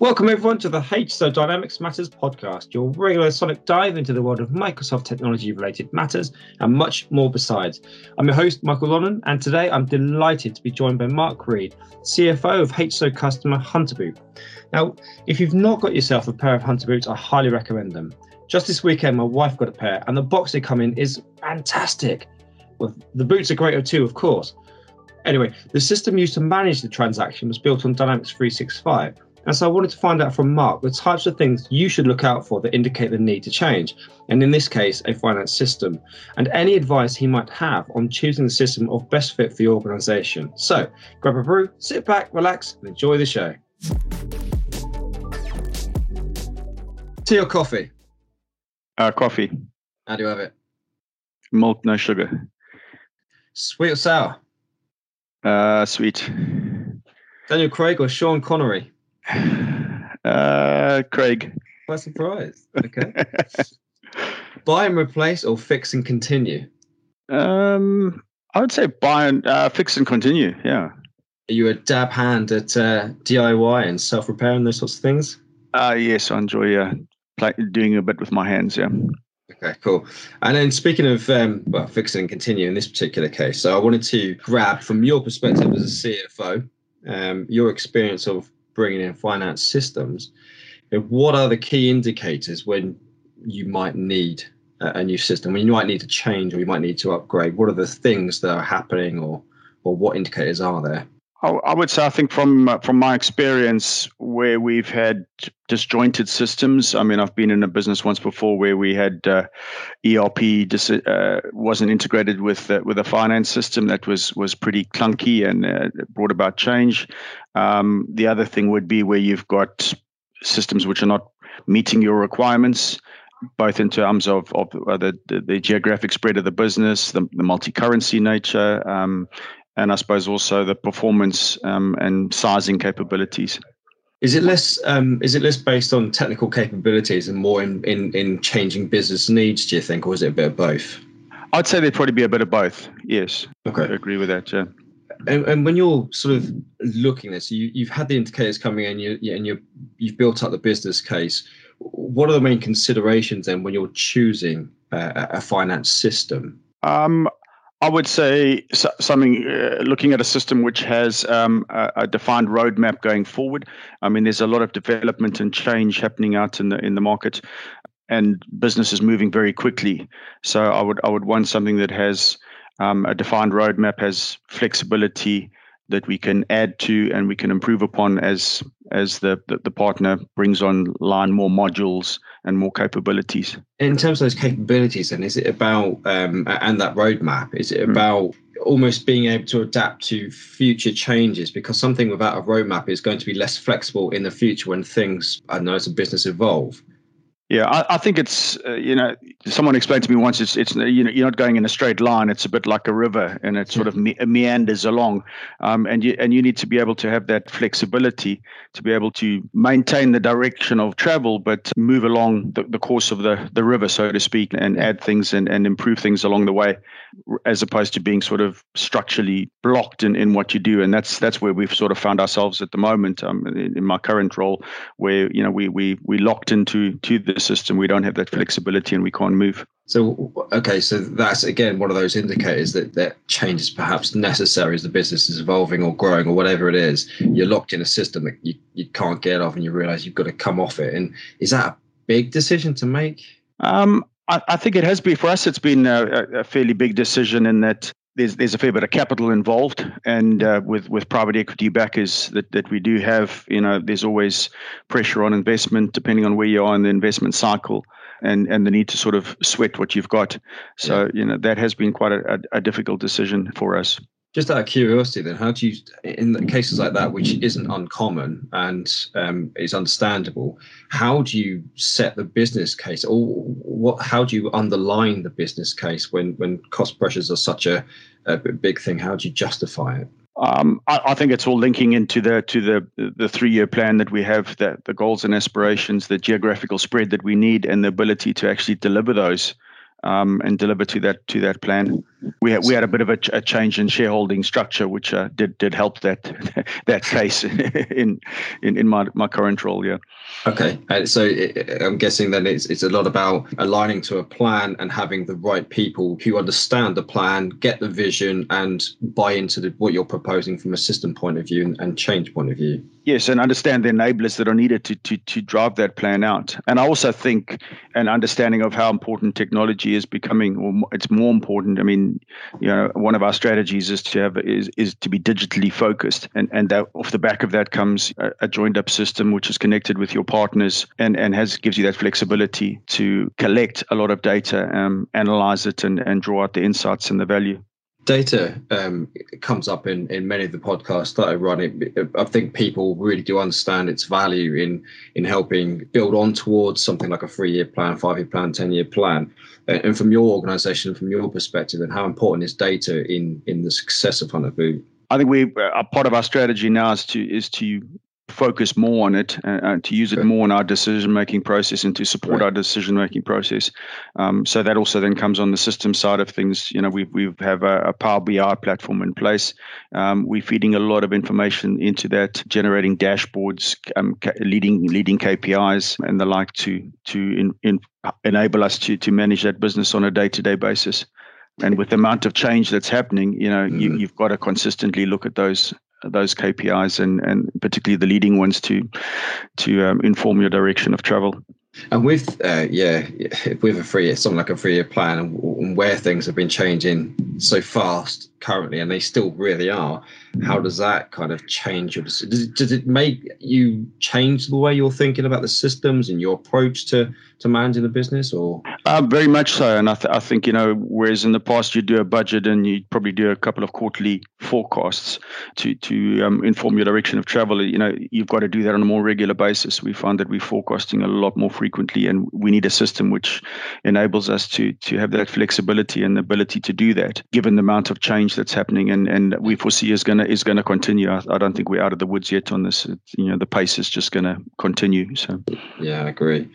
Welcome, everyone, to the HSO Dynamics Matters podcast, your regular sonic dive into the world of Microsoft technology related matters and much more besides. I'm your host, Michael Lonnan, and today I'm delighted to be joined by Mark Reed, CFO of HSO customer Hunter Boot. Now, if you've not got yourself a pair of Hunter Boots, I highly recommend them. Just this weekend, my wife got a pair, and the box they come in is fantastic. Well, the boots are great too, of course. Anyway, the system used to manage the transaction was built on Dynamics 365 and so I wanted to find out from Mark the types of things you should look out for that indicate the need to change, and in this case, a finance system, and any advice he might have on choosing the system of best fit for your organization. So grab a brew, sit back, relax, and enjoy the show. Tea or coffee? Uh, coffee. How do you have it? Milk, no sugar. Sweet or sour? Uh, sweet. Daniel Craig or Sean Connery? Uh, Craig. By surprise. Okay. buy and replace or fix and continue? Um, I would say buy and uh, fix and continue. Yeah. Are you a dab hand at uh, DIY and self repair and those sorts of things? Uh, yes, I enjoy uh, play, doing a bit with my hands. Yeah. Okay, cool. And then speaking of um, well, fixing and continue in this particular case, so I wanted to grab from your perspective as a CFO, um, your experience of bringing in finance systems, what are the key indicators when you might need a new system, when you might need to change or you might need to upgrade? What are the things that are happening or, or what indicators are there? I would say I think from uh, from my experience where we've had disjointed systems. I mean, I've been in a business once before where we had uh, ERP dis- uh, wasn't integrated with uh, with a finance system that was was pretty clunky and uh, brought about change. Um, the other thing would be where you've got systems which are not meeting your requirements both in terms of, of the, the, the, geographic spread of the business, the, the multi-currency nature, um, and I suppose also the performance um, and sizing capabilities. Is it less um, is it less based on technical capabilities and more in, in, in changing business needs? Do you think, or is it a bit of both? I'd say there'd probably be a bit of both. Yes. Okay. I agree with that. Yeah. And, and when you're sort of looking at this, you, you've had the indicators coming in, you, and you you've built up the business case. What are the main considerations then when you're choosing a, a finance system? Um, I would say something uh, looking at a system which has um, a, a, defined roadmap going forward. I mean, there's a lot of development and change happening out in the in the market, and business is moving very quickly. So I would I would want something that has um, a defined roadmap, has flexibility, that we can add to and we can improve upon as as the, the, the partner brings online more modules and more capabilities. In terms of those capabilities, then is it about um, and that roadmap? Is it hmm. about mm. almost being able to adapt to future changes? Because something without a roadmap is going to be less flexible in the future when things, I know, as a business evolve. Yeah, I, I think it's uh, you know someone explained to me once it's it's you know you're not going in a straight line. It's a bit like a river, and it sort of me- meanders along, um, and you and you need to be able to have that flexibility to be able to maintain the direction of travel, but move along the, the course of the the river, so to speak, and add things and, and improve things along the way, as opposed to being sort of structurally blocked in, in what you do. And that's that's where we've sort of found ourselves at the moment um, in, in my current role, where you know we we we locked into to the system, we don't have that flexibility and we can't move. So, okay, so that's again one of those indicators that that change is perhaps necessary as the business is evolving or growing or whatever it is. You're locked in a system that you, you can't get off, and you realize you've got to come off it. And is that a big decision to make? Um, I, I, think it has been for us. It's been a, a fairly big decision in that there's there's a fair bit of capital involved, and uh, with with private equity backers that that we do have, you know, there's always pressure on investment depending on where you are in the investment cycle, and and the need to sort of sweat what you've got. So yeah. you know that has been quite a, a, a difficult decision for us. Just out of curiosity, then, how do you, in cases like that, which isn't uncommon and um, is understandable, how do you set the business case, or what? How do you underline the business case when when cost pressures are such a, a big thing? How do you justify it? Um, I, I, think it's all linking into the to the the three year plan that we have, that the goals and aspirations, the geographical spread that we need, and the ability to actually deliver those um, and deliver to that to that plan. We had, we had a bit of a, a change in shareholding structure, which uh, did did help that that case in, in in my my current role. Yeah. Okay, uh, so I'm guessing then it's it's a lot about aligning to a plan and having the right people who understand the plan, get the vision, and buy into the, what you're proposing from a system point of view and, and change point of view. Yes, and understand the enablers that are needed to, to to drive that plan out. And I also think an understanding of how important technology is becoming, or it's more important. I mean, you know, one of our strategies is to have is is to be digitally focused, and and that off the back of that comes a, a joined up system which is connected with your partners and and has gives you that flexibility to collect a lot of data, um, analyze it, and and draw out the insights and the value data um, comes up in, in many of the podcasts that I run. It, I think people really do understand its value in in helping build on towards something like a three year plan, five year plan, ten year plan. And from your organisation, from your perspective, and how important is data in in the success of Boot? I think we a part of our strategy now is to is to focus more on it and, and to use it more in our decision making process and to support right. our decision making process. Um, so that also then comes on the system side of things. You know, we we have a, a Power BI platform in place. Um, we're feeding a lot of information into that, generating dashboards, um, leading leading KPIs and the like to to in, in enable us to to manage that business on a day to day basis. And with the amount of change that's happening, you know, mm. you, you've got to consistently look at those those KPIs and and particularly the leading ones to to um, inform your direction of travel. And with uh, yeah, with a three something like a three year plan and, and, where things have been changing so fast currently, and they still really are. How does that kind of change your? Does it, does it make you change the way you're thinking about the systems and your approach to to managing the business, or? Uh, very much so, and I, th- I think you know, whereas in the past you do a budget and you probably do a couple of quarterly forecasts to to um, inform your direction of travel. You know, you've got to do that on a more regular basis. We find that we're forecasting a lot more frequently, and we need a system which enables us to to have that flexibility and the ability to do that, given the amount of change that's happening, and and we foresee is gonna is gonna continue. I, I don't think we're out of the woods yet on this. you know, the pace is just gonna continue. So yeah, I agree.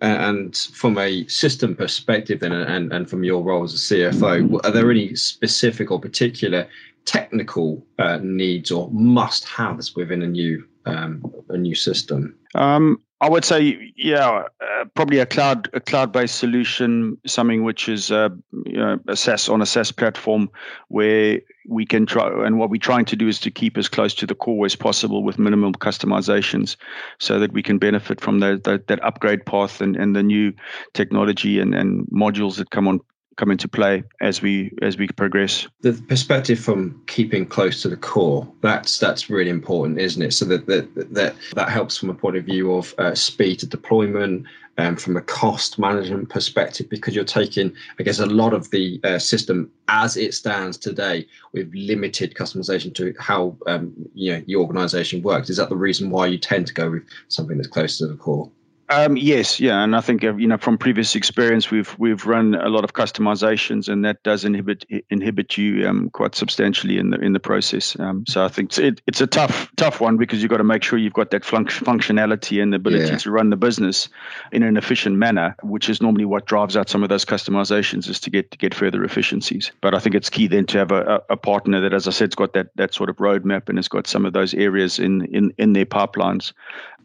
And from a system perspective, then, and, and from your role as a CFO, are there any specific or particular technical uh, needs or must-haves within a new um, a new system? Um, I would say, yeah, uh, probably a cloud a cloud based solution, something which is uh, you know, a on a SaaS platform where we can try. And what we're trying to do is to keep as close to the core as possible with minimal customizations, so that we can benefit from the, the, that upgrade path and, and the new technology and, and modules that come on come into play as we as we progress. The perspective from keeping close to the core that's that's really important, isn't it? So that that that, that helps from a point of view of uh, speed to deployment. Um, from a cost management perspective, because you're taking, I guess, a lot of the uh, system as it stands today with limited customization to how um, you know your organisation works. Is that the reason why you tend to go with something that's close to the core? Um, yes, yeah, and I think uh, you know from previous experience, we've we've run a lot of customizations, and that does inhibit inhibit you um, quite substantially in the in the process. Um, so I think it, it's a tough tough one because you've got to make sure you've got that functionality and the ability yeah. to run the business in an efficient manner, which is normally what drives out some of those customizations, is to get to get further efficiencies. But I think it's key then to have a, a partner that, as I said, has got that that sort of roadmap and has got some of those areas in in in their pipelines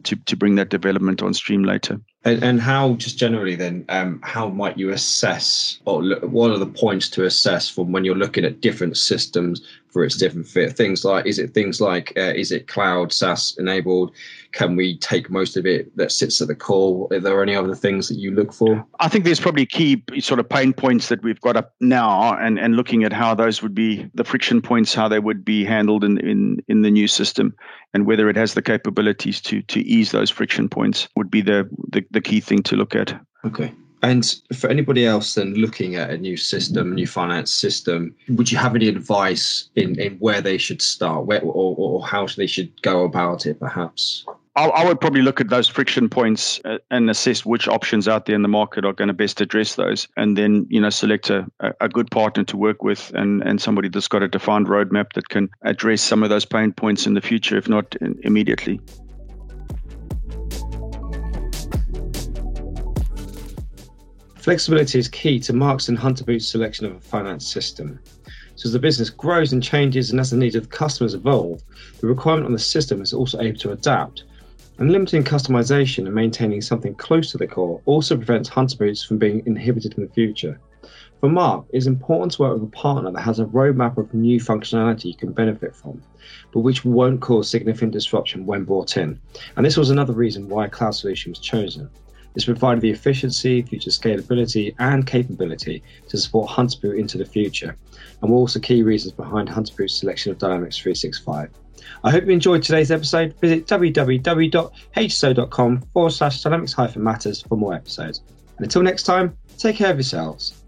to, to bring that development on stream later. And, and how, just generally, then, um, how might you assess, or look, what are the points to assess from when you're looking at different systems for its different fit? Things like, is it things like, uh, is it cloud SaaS enabled? Can we take most of it that sits at the core? Are there any other things that you look for? I think there's probably key sort of pain points that we've got up now, and, and looking at how those would be the friction points, how they would be handled in, in, in the new system, and whether it has the capabilities to to ease those friction points would be the, the the key thing to look at. Okay. And for anybody else then looking at a new system, new finance system, would you have any advice in, in where they should start, where or, or how they should go about it, perhaps? I, would probably look at those friction points uh, and assess which options out there in the market are going to best address those, and then you know select a, a good partner to work with and and somebody that's got a defined roadmap that can address some of those pain points in the future, if not immediately. Flexibility is key to Marks and Hunter Boot's selection of a finance system. So as the business grows and changes and as the needs of the customers evolve, the requirement on the system is also able to adapt. And limiting customization and maintaining something close to the core also prevents Hunter Boots from being inhibited in the future. For Mark, it is important to work with a partner that has a roadmap of new functionality you can benefit from, but which won't cause significant disruption when brought in. And this was another reason why a cloud solution was chosen. This provided the efficiency, future scalability, and capability to support Hunter into the future, and were also key reasons behind Hunter selection of Dynamics 365. I hope you enjoyed today's episode. Visit www.hso.com forward slash dynamics matters for more episodes. And until next time, take care of yourselves.